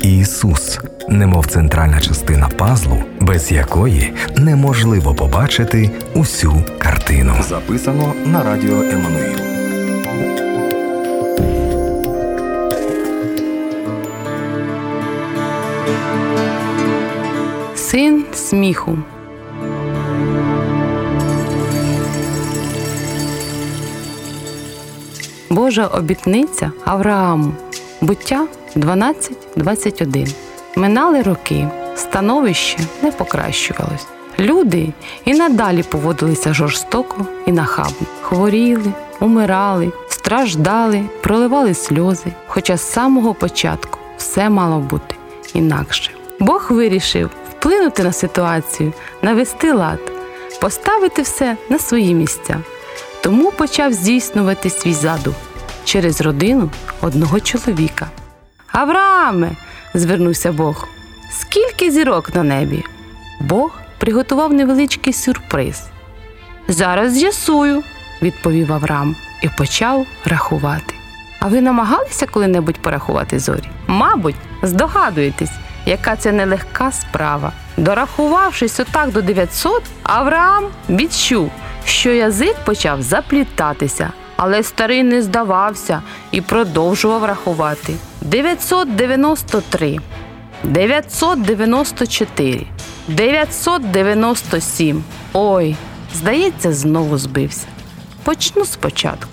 Ісус, немов центральна частина пазлу, без якої неможливо побачити усю картину. Записано на радіо Еммануїл. Син сміху. Божа обітниця Аврааму. Буття 12.21. Минали роки, становище не покращувалось. Люди і надалі поводилися жорстоко і нахабно. Хворіли, умирали, страждали, проливали сльози. Хоча з самого початку все мало бути інакше. Бог вирішив вплинути на ситуацію, навести лад, поставити все на свої місця. Тому почав здійснювати свій задум через родину одного чоловіка. Аврааме, звернувся Бог, скільки зірок на небі? Бог приготував невеличкий сюрприз. Зараз з'ясую, відповів Авраам і почав рахувати. А ви намагалися коли-небудь порахувати зорі? Мабуть, здогадуєтесь, яка це нелегка справа. Дорахувавшись отак до 900, Авраам відчув, що язик почав заплітатися, але старий не здавався і продовжував рахувати. 993, 994, 997. Ой, здається, знову збився. Почну спочатку.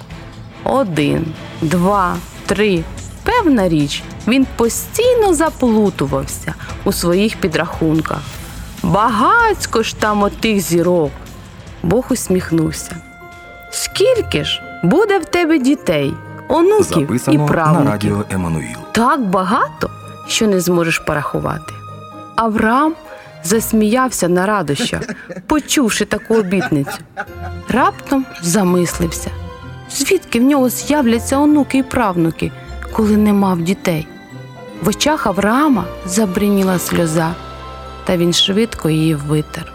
Один, два, три. Певна річ, він постійно заплутувався у своїх підрахунках. Багацько ж там отих зірок. Бог усміхнувся. Скільки ж буде в тебе дітей, онуків і Записано на радіо Еммануїл. так багато, що не зможеш порахувати. Авраам засміявся на радощах, почувши таку обітницю. Раптом замислився, звідки в нього з'являться онуки і правнуки, коли не мав дітей. В очах Авраама забриніла сльоза, та він швидко її витер.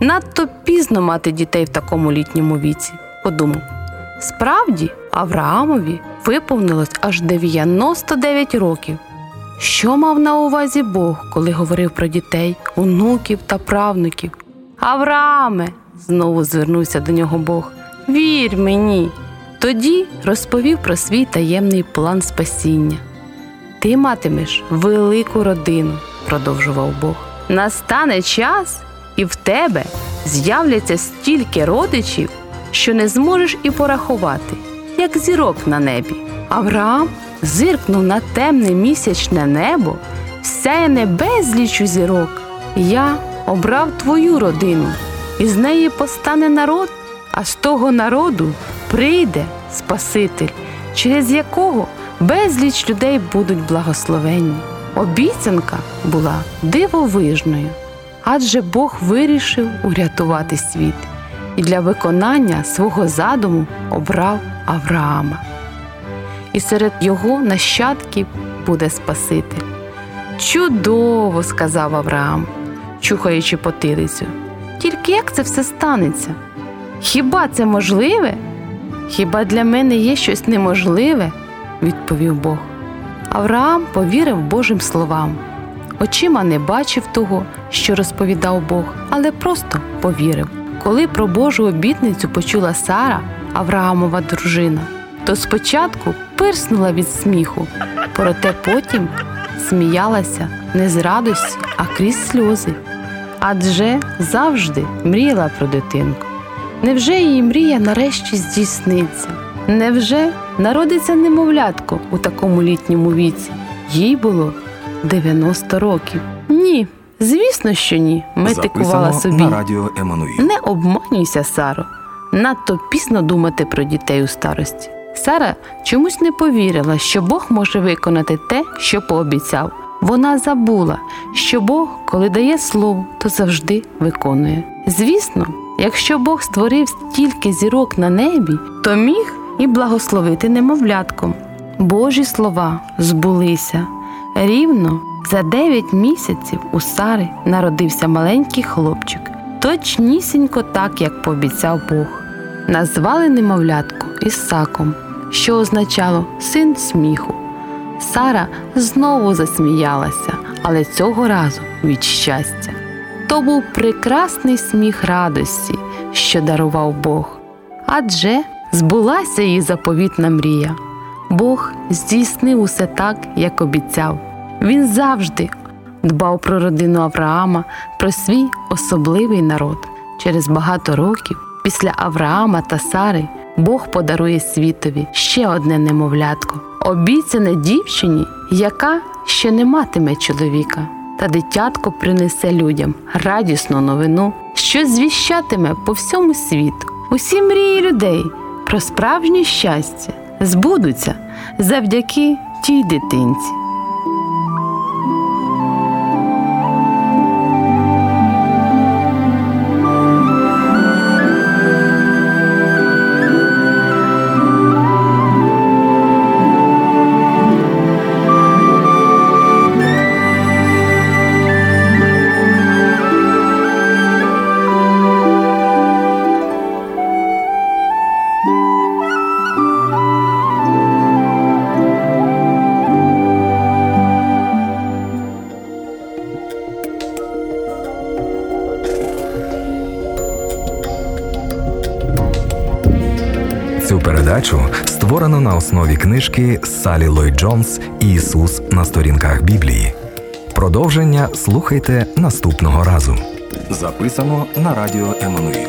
Надто пізно мати дітей в такому літньому віці, подумав. Справді, Авраамові виповнилось аж 99 років. Що мав на увазі Бог, коли говорив про дітей, онуків та правнуків? Аврааме, знову звернувся до нього Бог, вір мені. Тоді розповів про свій таємний план спасіння. Ти матимеш велику родину, продовжував Бог. Настане час, і в тебе з'являться стільки родичів, що не зможеш і порахувати, як зірок на небі. Авраам зиркнув на темне місячне небо, всяяне безлічу зірок. Я обрав твою родину, і з неї постане народ, а з того народу прийде Спаситель, через якого безліч людей будуть благословенні. Обіцянка була дивовижною, адже Бог вирішив урятувати світ і для виконання свого задуму обрав Авраама. І серед його нащадків буде Спаситель. Чудово, сказав Авраам, чухаючи потилицю. Тільки як це все станеться? Хіба це можливе? Хіба для мене є щось неможливе? відповів Бог. Авраам повірив Божим словам. Очима не бачив того, що розповідав Бог, але просто повірив. Коли про Божу обітницю почула Сара, Авраамова дружина, то спочатку пирснула від сміху, проте потім сміялася не з радості, а крізь сльози. Адже завжди мріяла про дитинку. Невже її мрія нарешті здійсниться? Невже народиться немовлятко у такому літньому віці? Їй було 90 років. Ні, звісно, що ні. Метикувала собі. на радіо Еммануїл. Не обманюйся, Саро. Надто пізно думати про дітей у старості. Сара чомусь не повірила, що Бог може виконати те, що пообіцяв. Вона забула, що Бог, коли дає слово, то завжди виконує. Звісно, якщо Бог створив стільки зірок на небі, то міг і благословити немовлятком. Божі слова збулися. Рівно за дев'ять місяців у Сари народився маленький хлопчик, точнісінько так, як пообіцяв Бог. Назвали немовлятку Ісаком, що означало син сміху. Сара знову засміялася, але цього разу від щастя. То був прекрасний сміх радості, що дарував Бог. Адже збулася її заповітна мрія. Бог здійснив усе так, як обіцяв. Він завжди дбав про родину Авраама, про свій особливий народ. Через багато років після Авраама та Сари Бог подарує світові ще одне немовлятко, обіцяне дівчині, яка ще не матиме чоловіка. Та дитятко принесе людям радісну новину, що звіщатиме по всьому світу. Усі мрії людей про справжнє щастя збудуться завдяки тій дитинці. Цю передачу створено на основі книжки Салі Ллойд Джонс Ісус на сторінках Біблії. Продовження слухайте наступного разу. Записано на радіо Еммануїл.